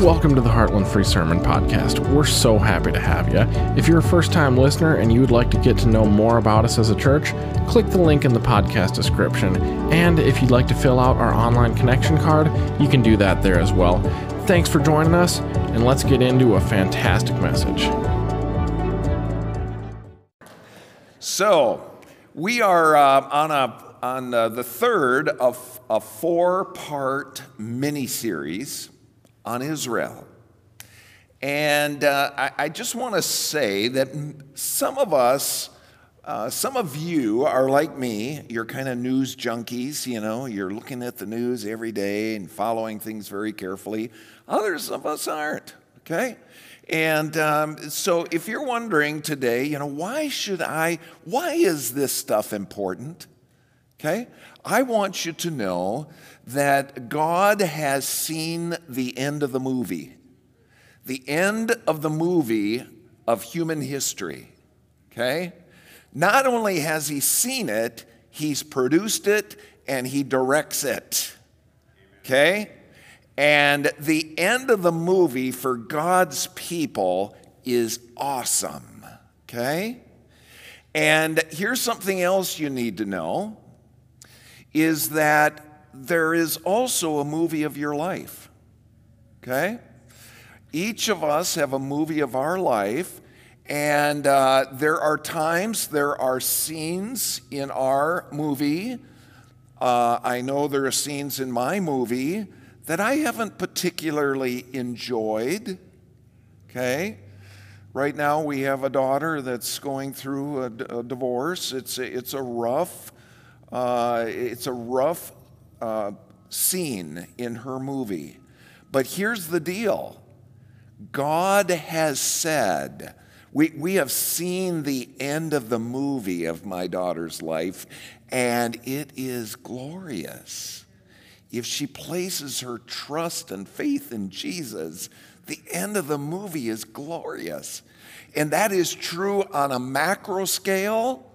Welcome to the Heartland Free Sermon Podcast. We're so happy to have you. If you're a first time listener and you would like to get to know more about us as a church, click the link in the podcast description. And if you'd like to fill out our online connection card, you can do that there as well. Thanks for joining us, and let's get into a fantastic message. So, we are uh, on, a, on uh, the third of a four part mini series on Israel. And uh, I, I, just want to say that some of us, uh, some of you are like me. You're kind of news junkies, you know, you're looking at the news every day and following things very carefully. Others of us aren't, okay? And um, so if you're wondering today, you know, why should I, why is this stuff important? Okay? I want you to know that God has seen the end of the movie, the end of the movie of human history. Okay? Not only has He seen it, He's produced it and He directs it. Okay? And the end of the movie for God's people is awesome. Okay? And here's something else you need to know is that there is also a movie of your life. Okay? Each of us have a movie of our life, and uh, there are times, there are scenes in our movie. Uh, I know there are scenes in my movie that I haven't particularly enjoyed. Okay? Right now, we have a daughter that's going through a, divorce. It's a, it's a rough, uh, it's a rough uh, scene in her movie. But here's the deal God has said, we, we have seen the end of the movie of my daughter's life, and it is glorious. If she places her trust and faith in Jesus, the end of the movie is glorious. And that is true on a macro scale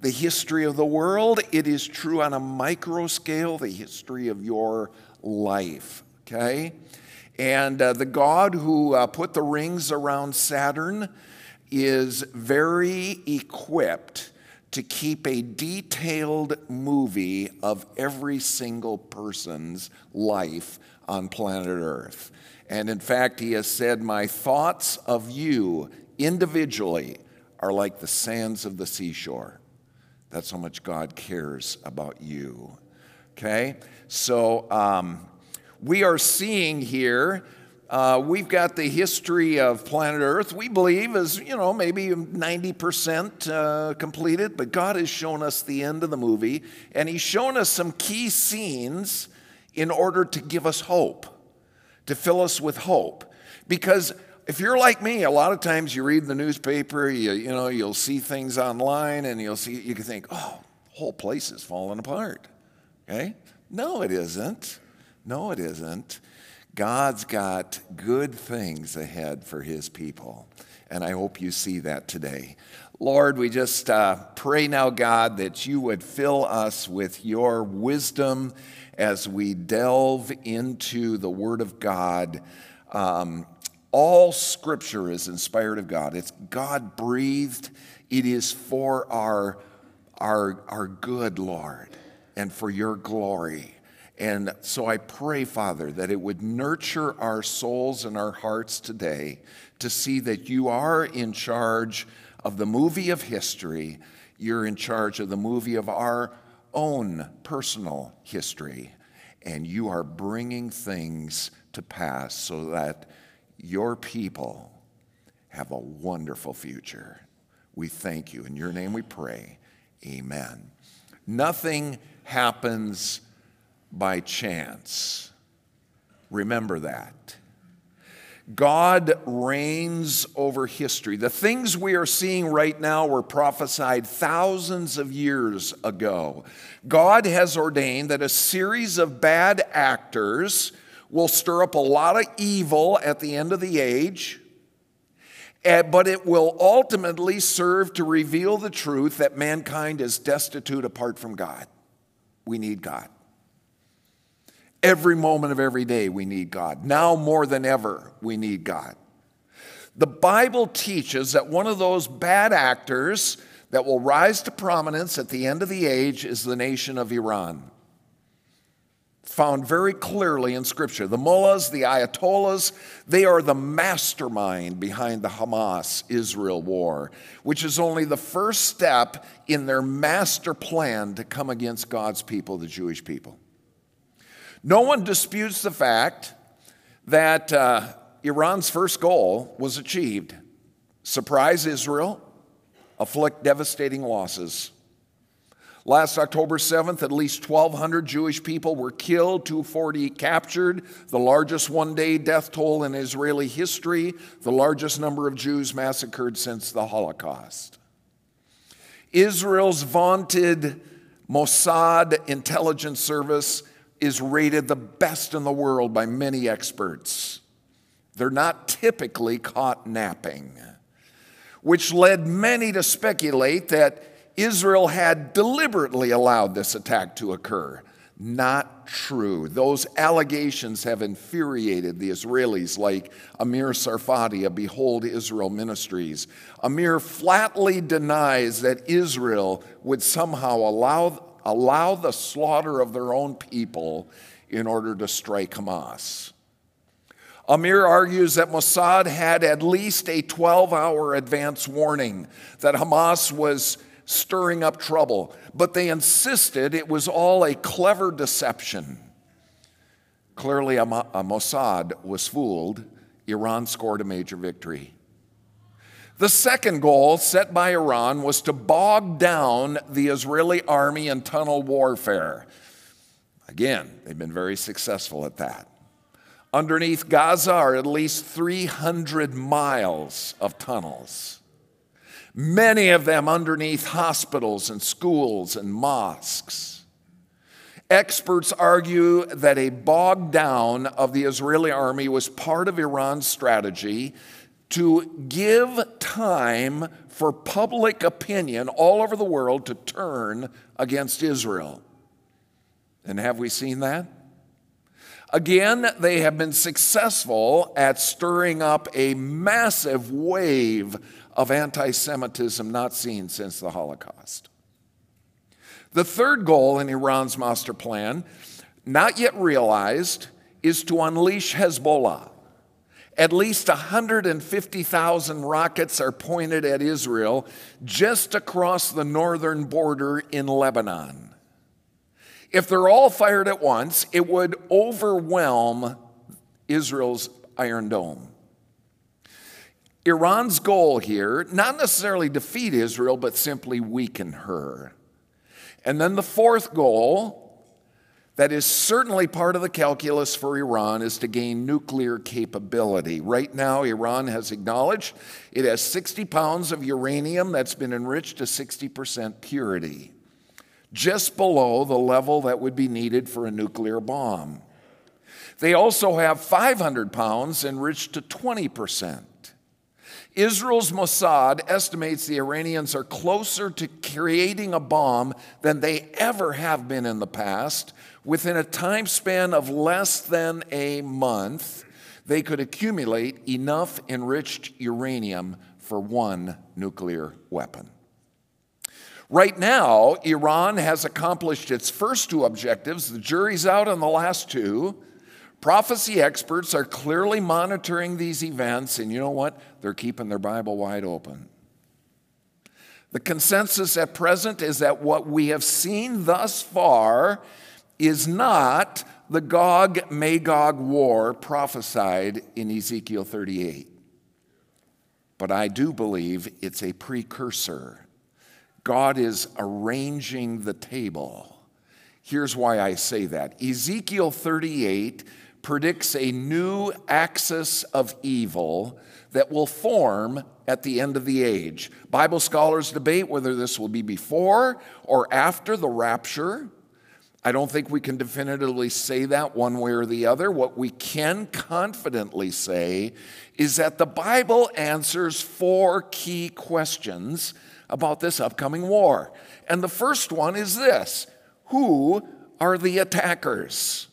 the history of the world, it is true on a micro scale, the history of your life, okay? And uh, the God who uh, put the rings around Saturn is very equipped to keep a detailed movie of every single person's life on planet Earth. And in fact, he has said, My thoughts of you individually are like the sands of the seashore. That's how much God cares about you. Okay? So um, we are seeing here. Uh, we've got the history of planet Earth, we believe, is, you know, maybe 90% uh, completed, but God has shown us the end of the movie, and He's shown us some key scenes in order to give us hope, to fill us with hope. Because if you're like me, a lot of times you read the newspaper, you, you know, you'll see things online and you'll see, you can think, oh, whole place is falling apart. Okay? No, it isn't. No, it isn't. God's got good things ahead for his people. And I hope you see that today. Lord, we just uh, pray now, God, that you would fill us with your wisdom as we delve into the Word of God. Um, all scripture is inspired of God. It's God breathed. It is for our, our, our good, Lord, and for your glory. And so I pray, Father, that it would nurture our souls and our hearts today to see that you are in charge of the movie of history. You're in charge of the movie of our own personal history. And you are bringing things to pass so that your people have a wonderful future. We thank you. In your name we pray. Amen. Nothing happens by chance. Remember that. God reigns over history. The things we are seeing right now were prophesied thousands of years ago. God has ordained that a series of bad actors will stir up a lot of evil at the end of the age, eh, but it will ultimately serve to reveal the truth that mankind is destitute apart from God. We need God. Every moment of every day, we need God. Now more than ever, we need God. The Bible teaches that one of those bad actors that will rise to prominence at the end of the age is the nation of Iran. Found very clearly in Scripture. The mullahs, the ayatollahs, they are the mastermind behind the Hamas Israel war, which is only the first step in their master plan to come against God's people, the Jewish people. No one disputes the fact that uh, Iran's first goal was achieved surprise Israel, afflict devastating losses. Last October 7th, at least 1,200 Jewish people were killed, 240 captured, the largest one day death toll in Israeli history, the largest number of Jews massacred since the Holocaust. Israel's vaunted Mossad intelligence service is rated the best in the world by many experts. They're not typically caught napping, which led many to speculate that Israel had deliberately allowed this attack to occur. Not true. Those allegations have infuriated the Israelis, like Amir Tsarfati of Behold Israel Ministries. Amir flatly denies that Israel would somehow allow allow the slaughter of their own people in order to strike Hamas. Amir argues that Mossad had at least a 12 hour advance warning that Hamas was stirring up trouble, but they insisted it was all a clever deception. Clearly, a Mossad was fooled. Iran scored a major victory. The second goal set by Iran was to bog down the Israeli army in tunnel warfare. Again, they've been very successful at that. Underneath Gaza are at least 300 miles of tunnels, many of them underneath hospitals and schools and mosques. Experts argue that a bog down of the Israeli army was part of Iran's strategy to give time for public opinion all over the world to turn against Israel. And have we seen that? Again, they have been successful at stirring up a massive wave of anti Semitism not seen since the Holocaust. The third goal in Iran's master plan, not yet realized, is to unleash Hezbollah at least 150,000 rockets are pointed at Israel just across the northern border in Lebanon. If they're all fired at once, it would overwhelm Israel's Iron Dome. Iran's goal here, not necessarily defeat Israel, but simply weaken her. And then the fourth goal that is certainly part of the calculus for Iran is to gain nuclear capability. Right now, Iran has acknowledged it has 60 pounds of uranium that's been enriched to 60% purity, just below the level that would be needed for a nuclear bomb. They also have 500 pounds enriched to 20%. Israel's Mossad estimates the Iranians are closer to creating a bomb than they ever have been in the past within a time span of less than a month, they could accumulate enough enriched uranium for one nuclear weapon. Right now, Iran has accomplished its first two objectives. The jury's out on the last two. Prophecy experts are clearly monitoring these events, and you know what? They're keeping their Bible wide open. The consensus at present is that what we have seen thus far is not the Gog Magog war prophesied in Ezekiel 38. But I do believe it's a precursor. God is arranging the table. Here's why I say that Ezekiel 38 predicts a new axis of evil that will form at the end of the age. Bible scholars debate whether this will be before or after the rapture. I don't think we can definitively say that one way or the other. What we can confidently say is that the Bible answers four key questions about this upcoming war. And the first one is this Who are the attackers?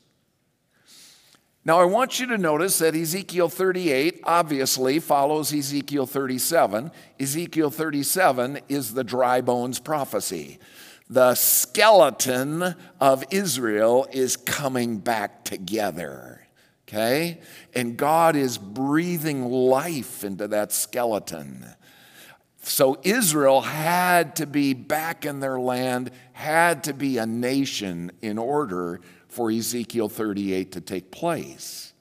Now, I want you to notice that Ezekiel 38 obviously follows Ezekiel 37. Ezekiel 37 is the dry bones prophecy. The skeleton of Israel is coming back together. Okay? And God is breathing life into that skeleton. So Israel had to be back in their land, had to be a nation in order for Ezekiel 38 to take place.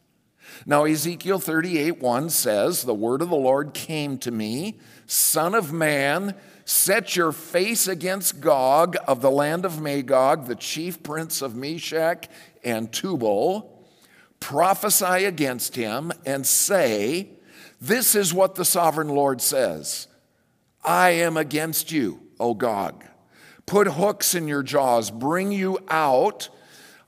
Now, Ezekiel 38 1 says, The word of the Lord came to me, Son of man, set your face against Gog of the land of Magog, the chief prince of Meshech and Tubal. Prophesy against him and say, This is what the sovereign Lord says I am against you, O Gog. Put hooks in your jaws, bring you out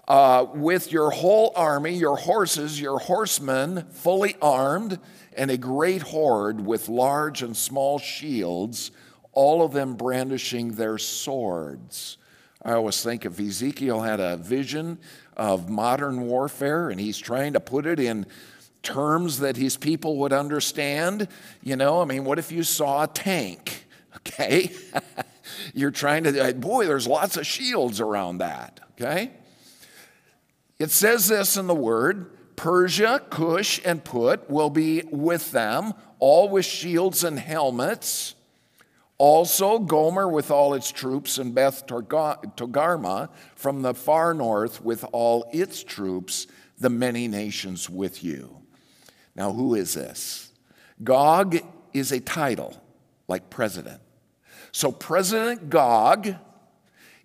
uh, with your whole army, your horses, your horsemen, fully armed, and a great horde with large and small shields, all of them brandishing their swords. I always think if Ezekiel had a vision of modern warfare and he's trying to put it in terms that his people would understand, you know, I mean, what if you saw a tank? Okay? You're trying to, boy, there's lots of shields around that, okay? It says this in the word Persia, Cush, and Put will be with them, all with shields and helmets. Also, Gomer with all its troops, and Beth Togarmah from the far north with all its troops, the many nations with you. Now, who is this? Gog is a title, like president. So, President Gog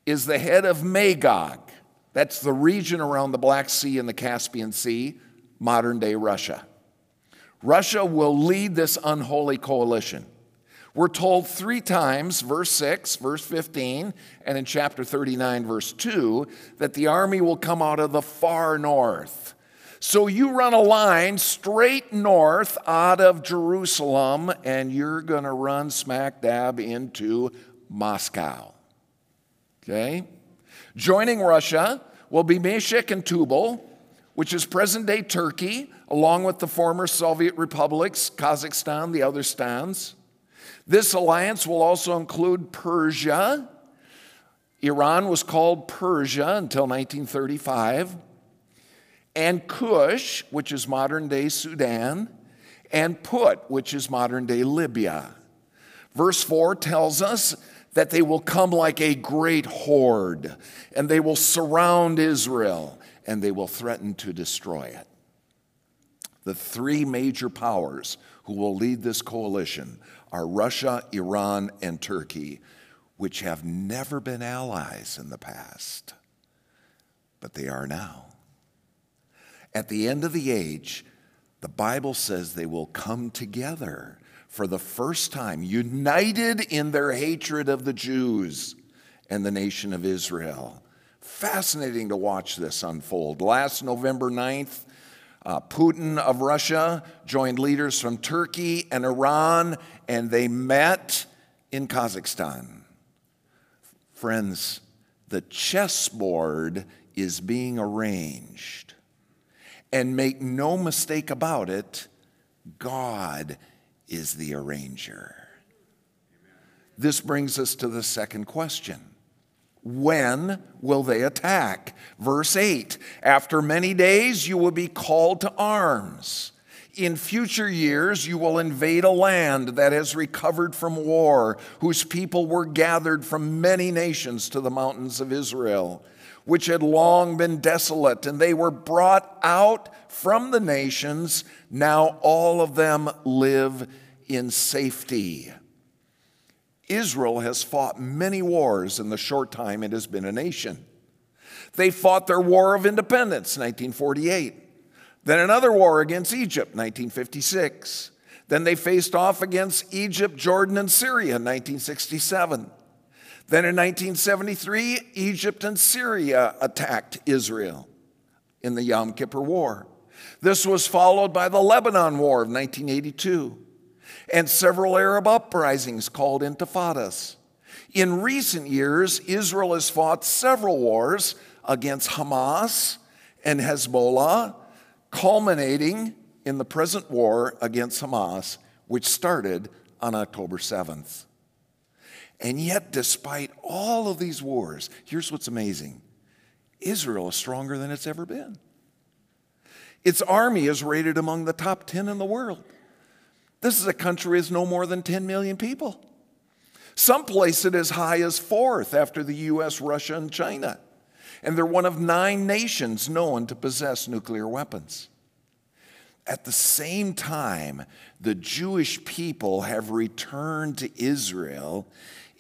is the head of Magog. That's the region around the Black Sea and the Caspian Sea, modern day Russia. Russia will lead this unholy coalition. We're told three times, verse 6, verse 15, and in chapter 39, verse 2, that the army will come out of the far north. So you run a line straight north out of Jerusalem, and you're going to run smack dab into Moscow. Okay? Joining Russia will be Meshech and Tubal, which is present day Turkey, along with the former Soviet republics, Kazakhstan, the other stans. This alliance will also include Persia. Iran was called Persia until 1935. And Cush, which is modern day Sudan, and Put, which is modern day Libya. Verse 4 tells us that they will come like a great horde, and they will surround Israel, and they will threaten to destroy it. The three major powers who will lead this coalition are Russia, Iran, and Turkey, which have never been allies in the past, but they are now. At the end of the age, the Bible says they will come together for the first time, united in their hatred of the Jews and the nation of Israel. Fascinating to watch this unfold. Last November 9th, uh, Putin of Russia joined leaders from Turkey and Iran, and they met in Kazakhstan. Friends, the chessboard is being arranged. And make no mistake about it, God is the arranger. This brings us to the second question. When will they attack? Verse 8 After many days you will be called to arms. In future years, you will invade a land that has recovered from war, whose people were gathered from many nations to the mountains of Israel, which had long been desolate, and they were brought out from the nations. Now all of them live in safety. Israel has fought many wars in the short time it has been a nation. They fought their War of Independence, 1948. Then another war against Egypt, 1956. Then they faced off against Egypt, Jordan, and Syria, in 1967. Then in 1973, Egypt and Syria attacked Israel in the Yom Kippur War. This was followed by the Lebanon War of 1982 and several Arab uprisings called intifadas. In recent years, Israel has fought several wars against Hamas and Hezbollah, culminating in the present war against Hamas, which started on October 7th. And yet, despite all of these wars, here's what's amazing Israel is stronger than it's ever been. Its army is rated among the top 10 in the world. This is a country with no more than 10 million people. Some place it as high as fourth after the US, Russia, and China. And they're one of nine nations known to possess nuclear weapons. At the same time, the Jewish people have returned to Israel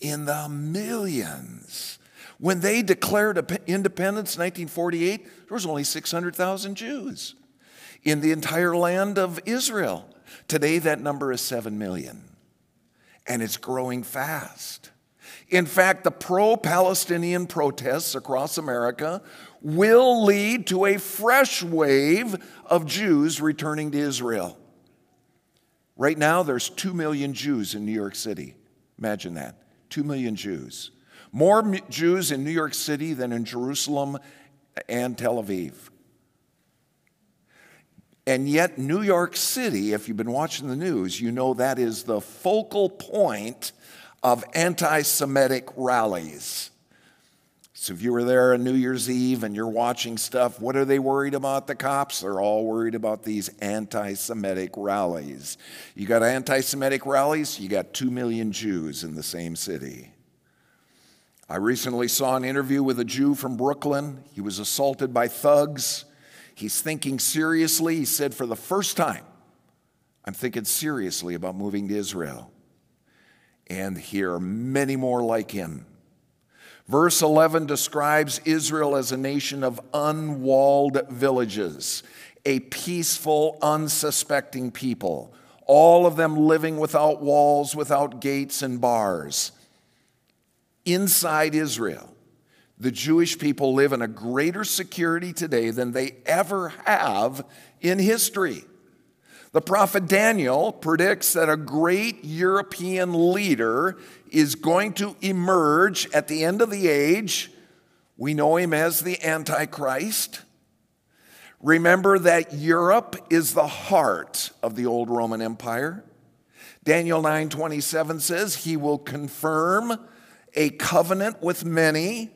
in the millions. When they declared independence in 1948, there was only 600,000 Jews in the entire land of Israel. Today, that number is 7 million, and it's growing fast. In fact, the pro Palestinian protests across America will lead to a fresh wave of Jews returning to Israel. Right now, there's 2 million Jews in New York City. Imagine that 2 million Jews. More Jews in New York City than in Jerusalem and Tel Aviv. And yet, New York City, if you've been watching the news, you know that is the focal point of anti Semitic rallies. So, if you were there on New Year's Eve and you're watching stuff, what are they worried about, the cops? They're all worried about these anti Semitic rallies. You got anti Semitic rallies, you got two million Jews in the same city. I recently saw an interview with a Jew from Brooklyn. He was assaulted by thugs. He's thinking seriously. He said, For the first time, I'm thinking seriously about moving to Israel. And here are many more like him. Verse 11 describes Israel as a nation of unwalled villages, a peaceful, unsuspecting people, all of them living without walls, without gates and bars. Inside Israel, the Jewish people live in a greater security today than they ever have in history. The prophet Daniel predicts that a great European leader is going to emerge at the end of the age. We know him as the Antichrist. Remember that Europe is the heart of the old Roman Empire. Daniel 9:27 says he will confirm a covenant with many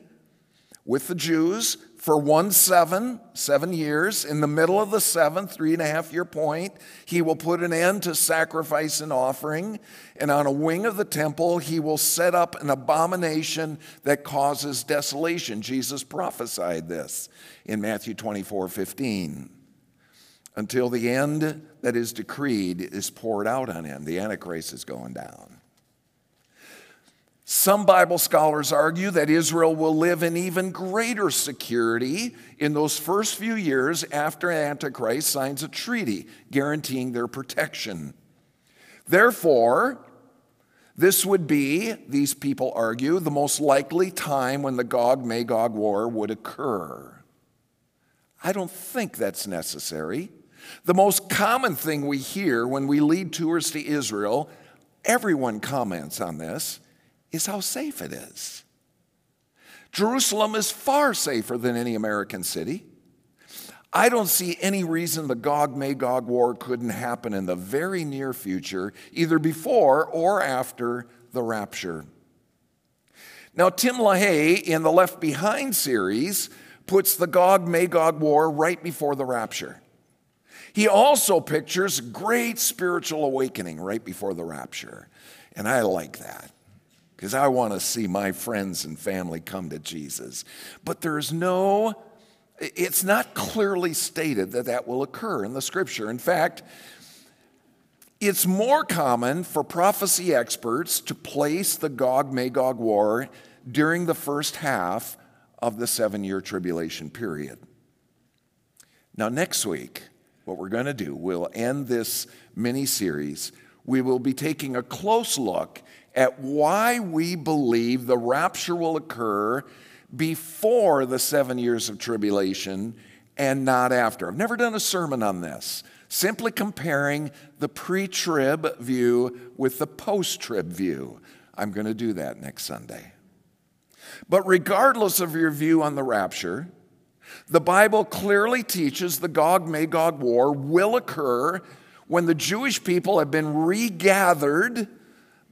with the Jews for one seven, seven years. In the middle of the seventh, three and a half year point, he will put an end to sacrifice and offering. And on a wing of the temple, he will set up an abomination that causes desolation. Jesus prophesied this in Matthew 24 15. Until the end that is decreed is poured out on him. The Antichrist is going down. Some Bible scholars argue that Israel will live in even greater security in those first few years after Antichrist signs a treaty guaranteeing their protection. Therefore, this would be, these people argue, the most likely time when the Gog Magog war would occur. I don't think that's necessary. The most common thing we hear when we lead tours to Israel, everyone comments on this is how safe it is. Jerusalem is far safer than any American city. I don't see any reason the Gog Magog war couldn't happen in the very near future, either before or after the rapture. Now, Tim LaHaye in the Left Behind series puts the Gog Magog war right before the rapture. He also pictures great spiritual awakening right before the rapture. And I like that because I want to see my friends and family come to Jesus. But there's no, it's not clearly stated that that will occur in the scripture. In fact, it's more common for prophecy experts to place the Gog Magog war during the first half of the seven year tribulation period. Now, next week, what we're going to do, we'll end this mini series. We will be taking a close look at why we believe the rapture will occur before the seven years of tribulation and not after. I've never done a sermon on this, simply comparing the pre trib view with the post trib view. I'm going to do that next Sunday. But regardless of your view on the rapture, The Bible clearly teaches the Gog Magog war will occur when the Jewish people have been regathered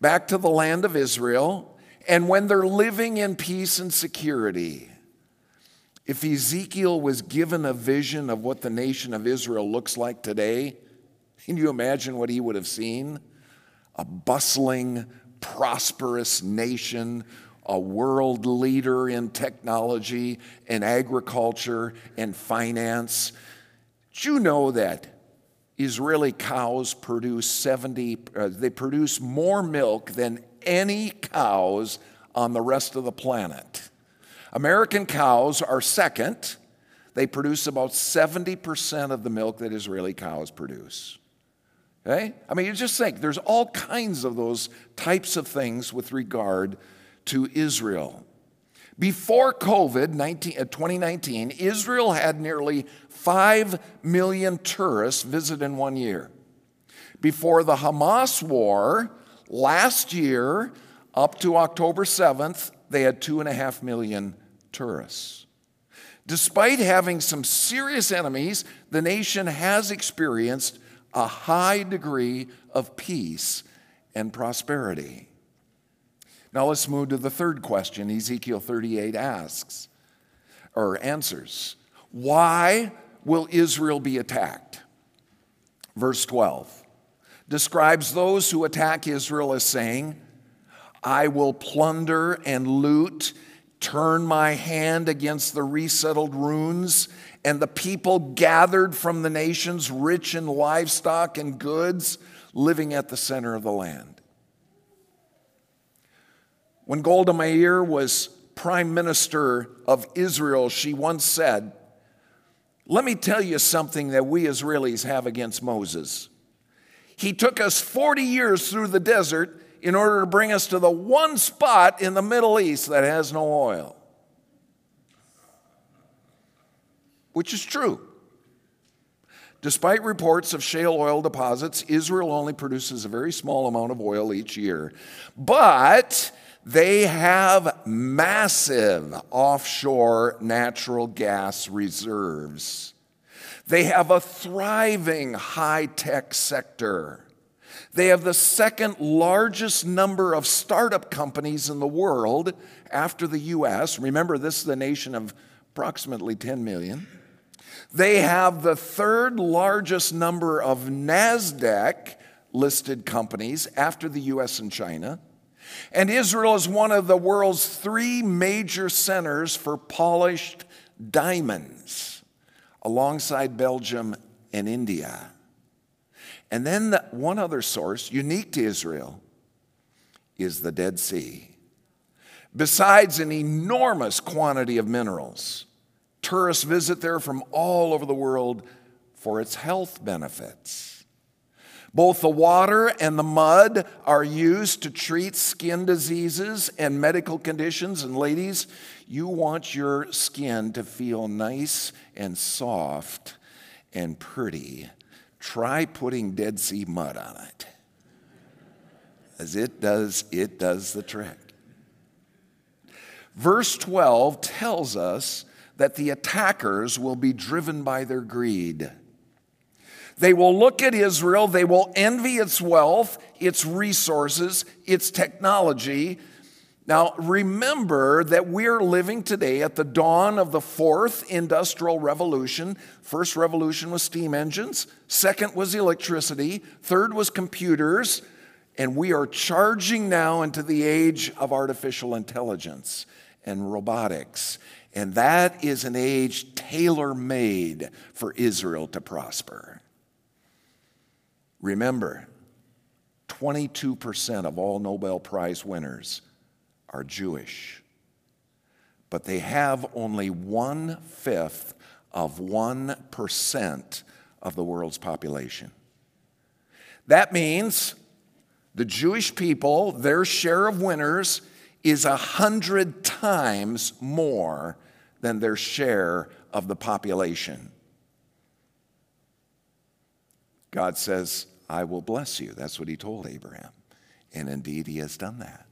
back to the land of Israel and when they're living in peace and security. If Ezekiel was given a vision of what the nation of Israel looks like today, can you imagine what he would have seen? A bustling, prosperous nation, a world leader in technology and agriculture and finance. Do you know that Israeli cows produce 70, uh, they produce more milk than any cows on the rest of the planet? American cows are second. They produce about 70% of the milk that Israeli cows produce. Okay? I mean, you just think there's all kinds of those types of things with regard to Israel. Before COVID 19, uh, 2019, Israel had nearly 5 million tourists visit in one year. Before the Hamas war, last year, up to October 7th, they had 2.5 million tourists. Despite having some serious enemies, the nation has experienced a high degree of peace and prosperity. Now let's move to the third question Ezekiel 38 asks or answers. Why will Israel be attacked? Verse 12 describes those who attack Israel as saying, I will plunder and loot, turn my hand against the resettled ruins and the people gathered from the nations, rich in livestock and goods, living at the center of the land. When Golda Meir was prime minister of Israel, she once said, Let me tell you something that we Israelis have against Moses. He took us 40 years through the desert in order to bring us to the one spot in the Middle East that has no oil. Which is true. Despite reports of shale oil deposits, Israel only produces a very small amount of oil each year. But they have massive offshore natural gas reserves. They have a thriving high tech sector. They have the second largest number of startup companies in the world after the US. Remember, this is a nation of approximately 10 million. They have the third largest number of NASDAQ listed companies after the US and China. And Israel is one of the world's three major centers for polished diamonds, alongside Belgium and India. And then the, one other source, unique to Israel, is the Dead Sea. Besides an enormous quantity of minerals, tourists visit there from all over the world for its health benefits. Both the water and the mud are used to treat skin diseases and medical conditions. And ladies, you want your skin to feel nice and soft and pretty. Try putting Dead Sea mud on it. As it does, it does the trick. Verse 12 tells us that the attackers will be driven by their greed. They will look at Israel, they will envy its wealth, its resources, its technology. Now, remember that we're living today at the dawn of the fourth industrial revolution. First revolution was steam engines, second was electricity, third was computers, and we are charging now into the age of artificial intelligence and robotics. And that is an age tailor made for Israel to prosper. Remember, 22% of all Nobel Prize winners are Jewish, but they have only one fifth of 1% of the world's population. That means the Jewish people, their share of winners is a hundred times more than their share of the population. God says, I will bless you. That's what he told Abraham. And indeed, he has done that.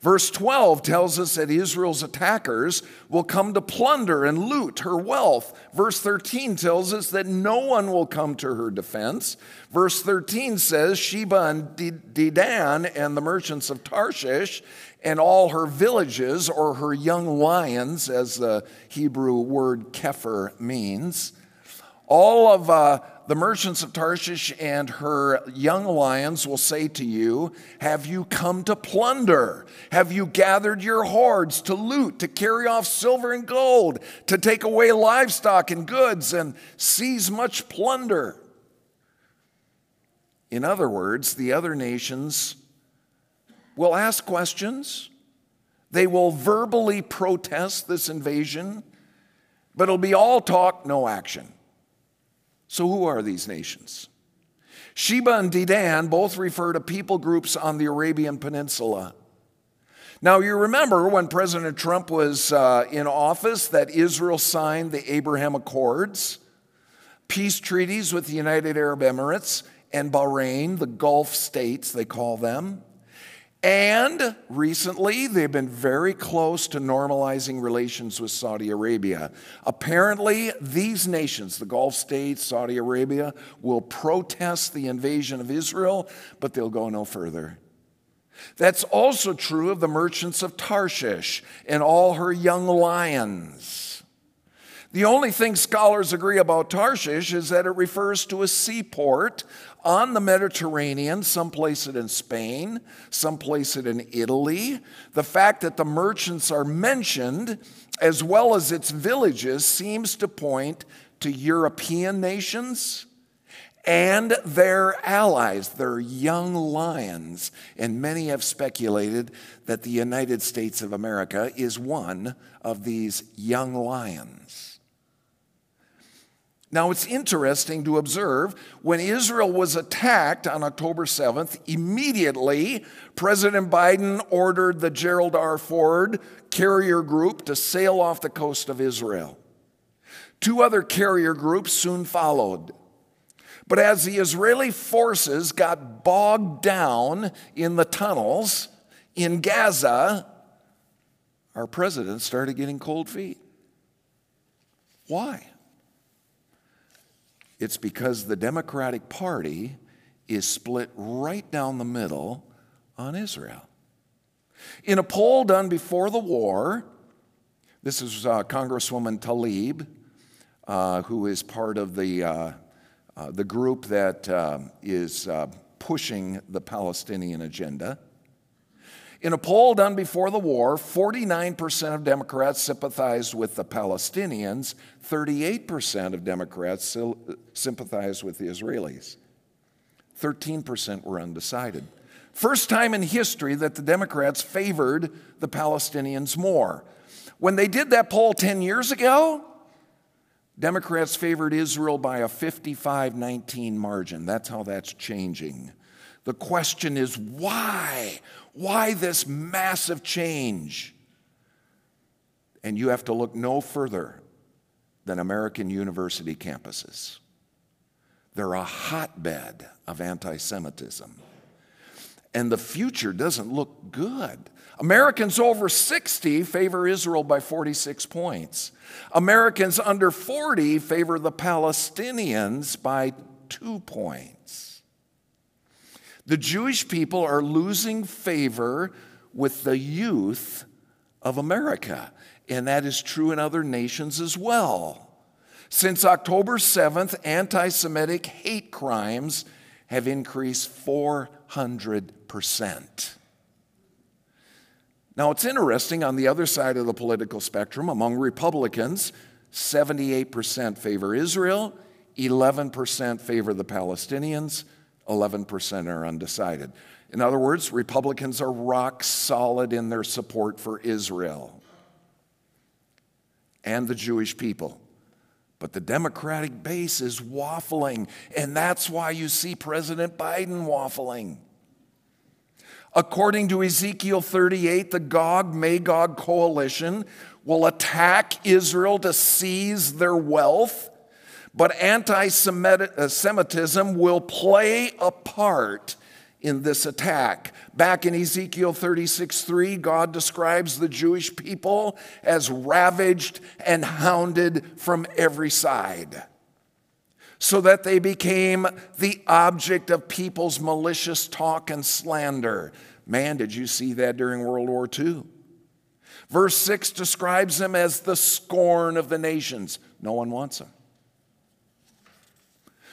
Verse 12 tells us that Israel's attackers will come to plunder and loot her wealth. Verse 13 tells us that no one will come to her defense. Verse 13 says Sheba and Dedan and the merchants of Tarshish and all her villages, or her young lions, as the Hebrew word kepher means, all of uh, the merchants of Tarshish and her young lions will say to you, Have you come to plunder? Have you gathered your hoards to loot, to carry off silver and gold, to take away livestock and goods and seize much plunder? In other words, the other nations will ask questions. They will verbally protest this invasion, but it'll be all talk, no action. So, who are these nations? Sheba and Dedan both refer to people groups on the Arabian Peninsula. Now, you remember when President Trump was uh, in office that Israel signed the Abraham Accords, peace treaties with the United Arab Emirates and Bahrain, the Gulf states, they call them. And recently, they've been very close to normalizing relations with Saudi Arabia. Apparently, these nations, the Gulf states, Saudi Arabia, will protest the invasion of Israel, but they'll go no further. That's also true of the merchants of Tarshish and all her young lions. The only thing scholars agree about Tarshish is that it refers to a seaport on the Mediterranean, some place it in Spain, some place it in Italy. The fact that the merchants are mentioned, as well as its villages, seems to point to European nations and their allies, their young lions. And many have speculated that the United States of America is one of these young lions. Now, it's interesting to observe when Israel was attacked on October 7th, immediately President Biden ordered the Gerald R. Ford carrier group to sail off the coast of Israel. Two other carrier groups soon followed. But as the Israeli forces got bogged down in the tunnels in Gaza, our president started getting cold feet. Why? It's because the Democratic Party is split right down the middle on Israel. In a poll done before the war, this is uh, Congresswoman Tlaib, uh, who is part of the, uh, uh the group that uh, is uh, pushing the Palestinian agenda. In a poll done before the war, 49% of Democrats sympathized with the Palestinians, 38% of Democrats sympathized with the Israelis. 13% were undecided. First time in history that the Democrats favored the Palestinians more. When they did that poll 10 years ago, Democrats favored Israel by a 55 19 margin. That's how that's changing. The question is why? Why this massive change? And you have to look no further than American university campuses. They're a hotbed of anti Semitism. And the future doesn't look good. Americans over 60 favor Israel by 46 points. Americans under 40 favor the Palestinians by two points. The Jewish people are losing favor with the youth of America, and that is true in other nations as well. Since October 7th, anti Semitic hate crimes have increased 400%. Now, it's interesting on the other side of the political spectrum, among Republicans, 78% favor Israel, 11% favor the Palestinians, 11% are undecided. In other words, Republicans are rock solid in their support for Israel and the Jewish people. But the Democratic base is waffling, and that's why you see President Biden waffling. According to Ezekiel 38, the Gog Magog coalition will attack Israel to seize their wealth but anti uh, Semitism will play a part in this attack. Back in Ezekiel 36 3, God describes the Jewish people as ravaged and hounded from every side, so that they became the object of people's malicious talk and slander. Man, did you see that during World War II? Verse 6 describes them as the scorn of the nations. No one wants them.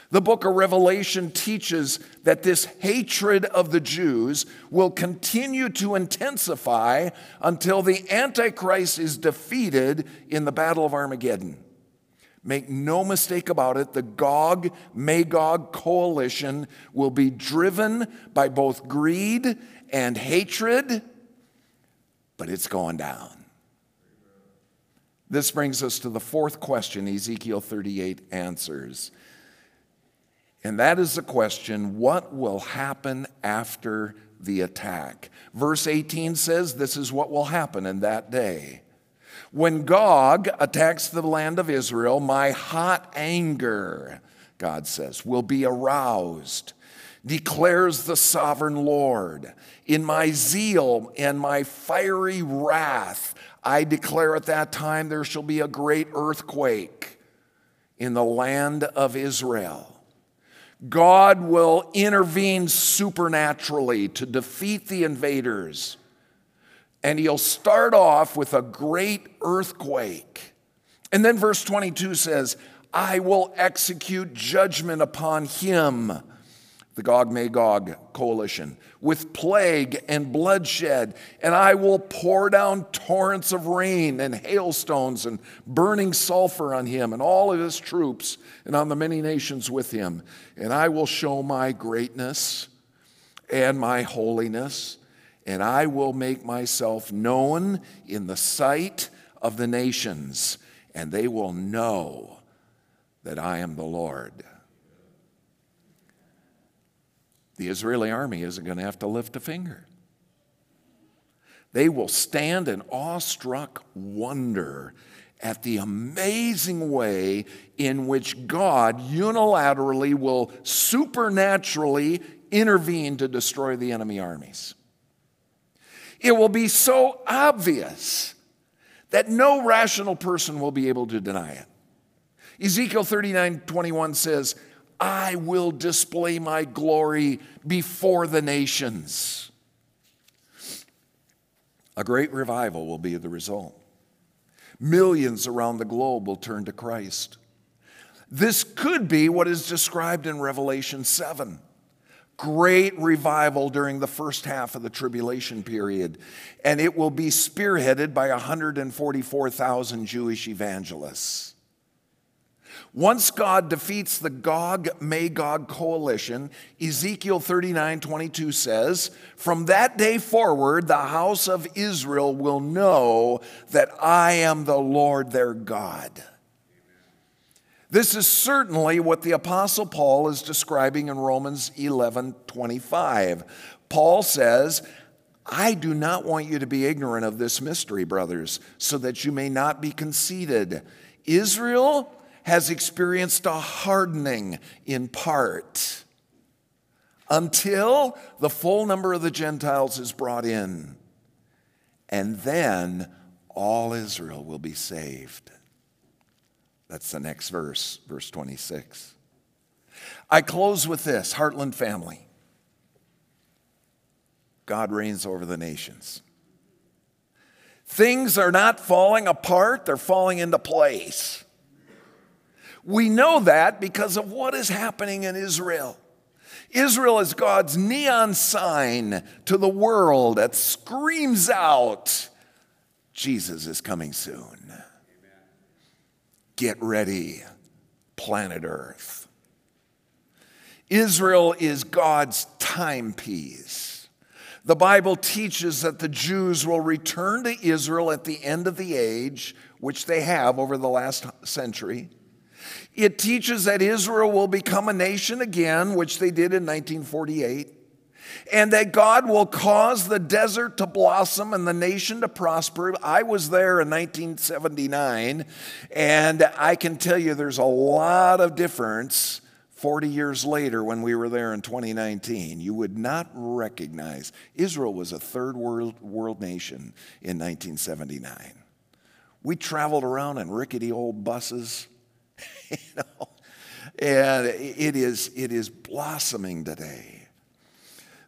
The book of Revelation teaches that this hatred of the Jews will continue to intensify until the Antichrist is defeated in the Battle of Armageddon. Make no mistake about it, the Gog Magog coalition will be driven by both greed and hatred, but it's going down. This brings us to the fourth question Ezekiel 38 answers. And that is the question what will happen after the attack? Verse 18 says, This is what will happen in that day. When Gog attacks the land of Israel, my hot anger, God says, will be aroused, declares the sovereign Lord. In my zeal and my fiery wrath, I declare at that time there shall be a great earthquake in the land of Israel. God will intervene supernaturally to defeat the invaders. And he'll start off with a great earthquake. And then verse 22 says, I will execute judgment upon him the Gog Magog coalition, with plague and bloodshed, and I will pour down torrents of rain and hailstones and burning sulfur on him and all of his troops and on the many nations with him. And I will show my greatness and my holiness, and I will make myself known in the sight of the nations, and they will know that I am the Lord. The Israeli army isn't going to have to lift a finger. They will stand in awestruck wonder at the amazing way in which God unilaterally will supernaturally intervene to destroy the enemy armies. It will be so obvious that no rational person will be able to deny it. Ezekiel 39 21 says, I will display my glory before the nations. A great revival will be the result. Millions around the globe will turn to Christ. This could be what is described in Revelation 7 great revival during the first half of the tribulation period, and it will be spearheaded by 144,000 Jewish evangelists. Once God defeats the Gog Magog coalition, Ezekiel 39 22 says, From that day forward, the house of Israel will know that I am the Lord their God. This is certainly what the Apostle Paul is describing in Romans 11 25. Paul says, I do not want you to be ignorant of this mystery, brothers, so that you may not be conceited. Israel has experienced a hardening in part until the full number of the Gentiles is brought in. And then all Israel will be saved. That's the next verse, verse 26. I close with this Heartland family. God reigns over the nations. Things are not falling apart, they're falling into place. We know that because of what is happening in Israel. Israel is God's neon sign to the world that screams out, Jesus is coming soon. Get ready, planet Earth. Israel is God's timepiece. The Bible teaches that the Jews will return to Israel at the end of the age, which they have over the last century. It teaches that Israel will become a nation again, which they did in 1948, and that God will cause the desert to blossom and the nation to prosper. I was there in 1979, and I can tell you there's a lot of difference 40 years later, when we were there in 2019, you would not recognize Israel was a third world, world nation in 1979. We traveled around in rickety old buses, know, and it is, it is blossoming today.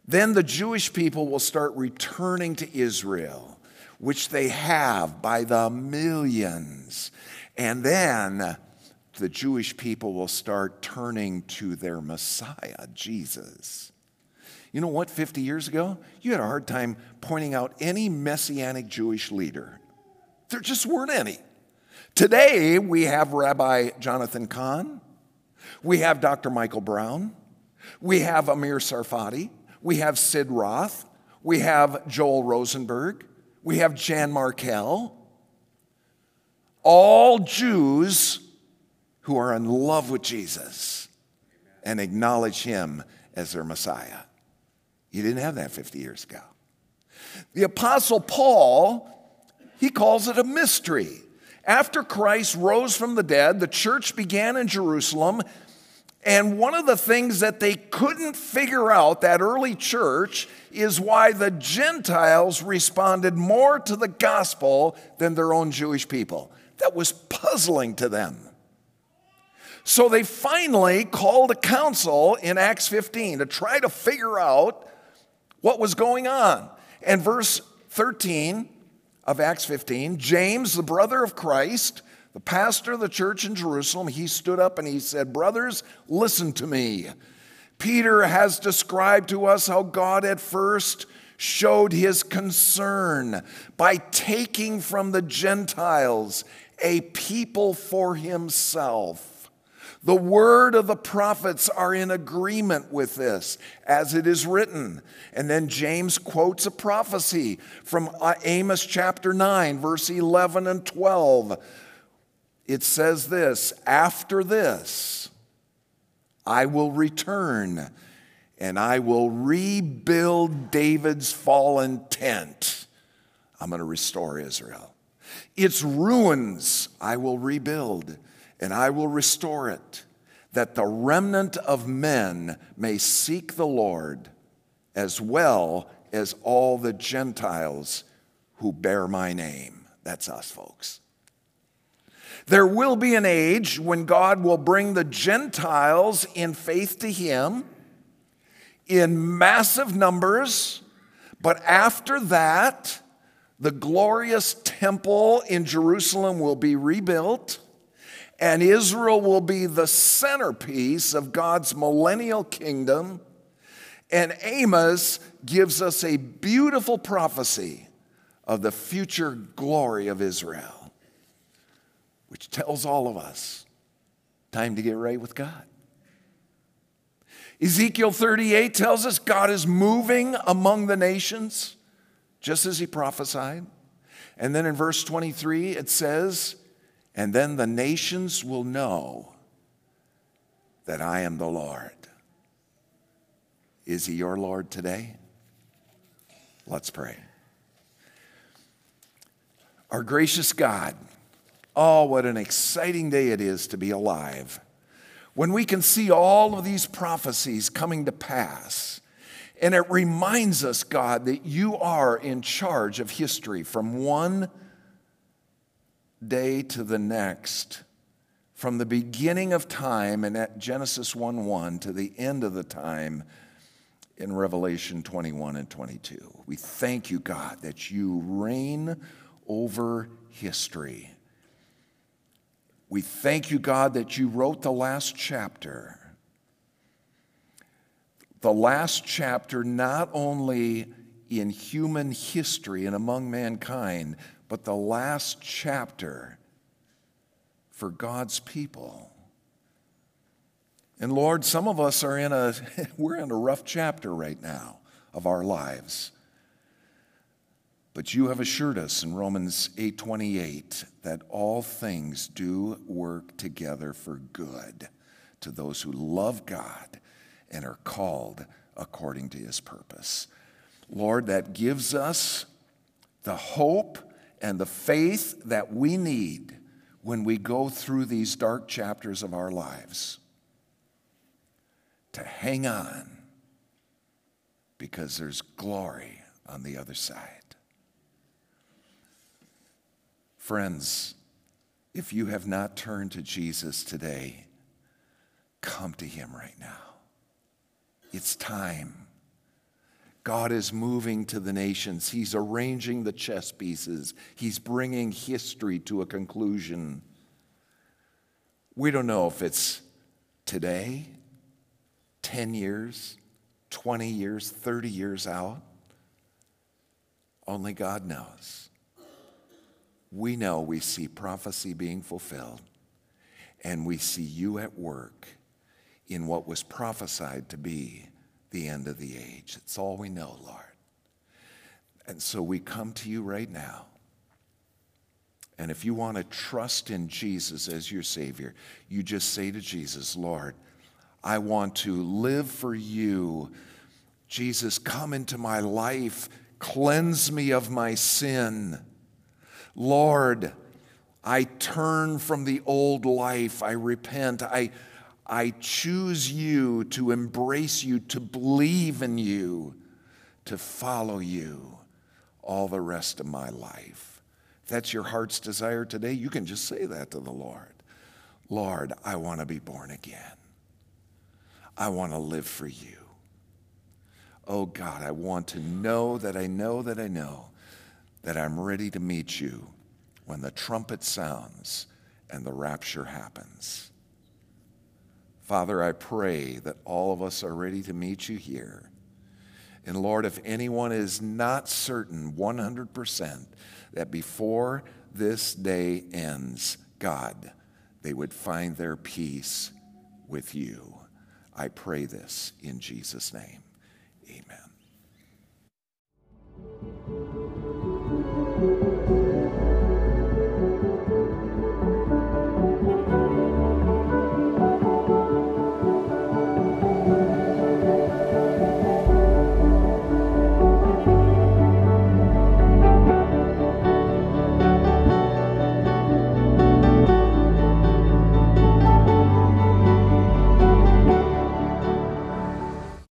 Then the Jewish people will start returning to Israel, which they have by the millions. And then the Jewish people will start turning to their Messiah, Jesus. You know what, 50 years ago, you had a hard time pointing out any messianic Jewish leader. There just weren't any. Today, we have Rabbi Jonathan Cahn, we have Dr. Michael Brown, we have Amir Tsarfati, we have Sid Roth, we have Joel Rosenberg, we have Jan Markell. All Jews who are in love with Jesus and acknowledge him as their Messiah. You didn't have that 50 years ago. The Apostle Paul, he calls it a mystery. After Christ rose from the dead, the church began in Jerusalem. And one of the things that they couldn't figure out, that early church, is why the Gentiles responded more to the gospel than their own Jewish people. That was puzzling to them. So they finally called a council in Acts 15 to try to figure out what was going on. And verse 13 of Acts 15 James, the brother of Christ, the pastor of the church in Jerusalem, he stood up and he said, Brothers, listen to me. Peter has described to us how God at first showed his concern by taking from the Gentiles a people for himself. The word of the prophets are in agreement with this, as it is written. And then James quotes a prophecy from uh, Amos chapter 9, verse 11 and 12. It says this After this, I will return and I will rebuild David's fallen tent. I'm going to restore Israel. Its ruins I will rebuild and I will restore it, that the remnant of men may seek the Lord, as well as all the Gentiles who bear my name. That's us, folks. There will be an age when God will bring the Gentiles in faith to Him in massive numbers, but after that, the glorious temple in Jerusalem will be rebuilt and Israel will be the centerpiece of God's millennial kingdom. And Amos gives us a beautiful prophecy of the future glory of Israel, which tells all of us time to get right with God. Ezekiel 38 tells us God is moving among the nations, just as he prophesied. And then in verse 23, it says, and then the nations will know that I am the Lord. Is he your Lord today? Let's pray. Our gracious God, oh, what an exciting day it is to be alive. When we can see all of these prophecies coming to pass, and it reminds us, God, that you are in charge of history from one day to the next, from the beginning of time in Genesis 1 1 to the end of the time in Revelation 21 and 22. We thank you, God, that you reign over history. We thank you, God, that you wrote the last chapter. The last chapter, not only in human history and among mankind, but the last chapter for God's people. And Lord, some of us are in a we're in a rough chapter right now of our lives. But you have assured us in Romans 8:28 that all things do work together for good to those who love God and are called according to his purpose. Lord, that gives us the hope and the faith that we need when we go through these dark chapters of our lives. to hang on because there's glory on the other side. Friends, if you have not turned to Jesus today, come to him right now. It's time. God is moving to the nations. He's arranging the chess pieces. He's bringing history to a conclusion. We don't know if it's today, 10 years, 20 years, 30 years out. Only God knows. We know we see prophecy being fulfilled, and we see you at work in what was prophesied to be the end of the age. It's all we know, Lord. And so we come to you right now. And if you want to trust in Jesus as your Savior, you just say to Jesus, Lord, I want to live for you. Jesus, come into my life, cleanse me of my sin. Lord, I turn from the old life. I repent. I, I choose you to embrace you, to believe in you, to follow you all the rest of my life. If that's your heart's desire today, you can just say that to the Lord. Lord, I want to be born again. I want to live for you. Oh God, I want to know that I know that I know that I'm ready to meet you when the trumpet sounds and the rapture happens. Father, I pray that all of us are ready to meet you here. And Lord, if anyone is not certain 100% that before this day ends, God, they would find their peace with you. I pray this in Jesus' name. Amen.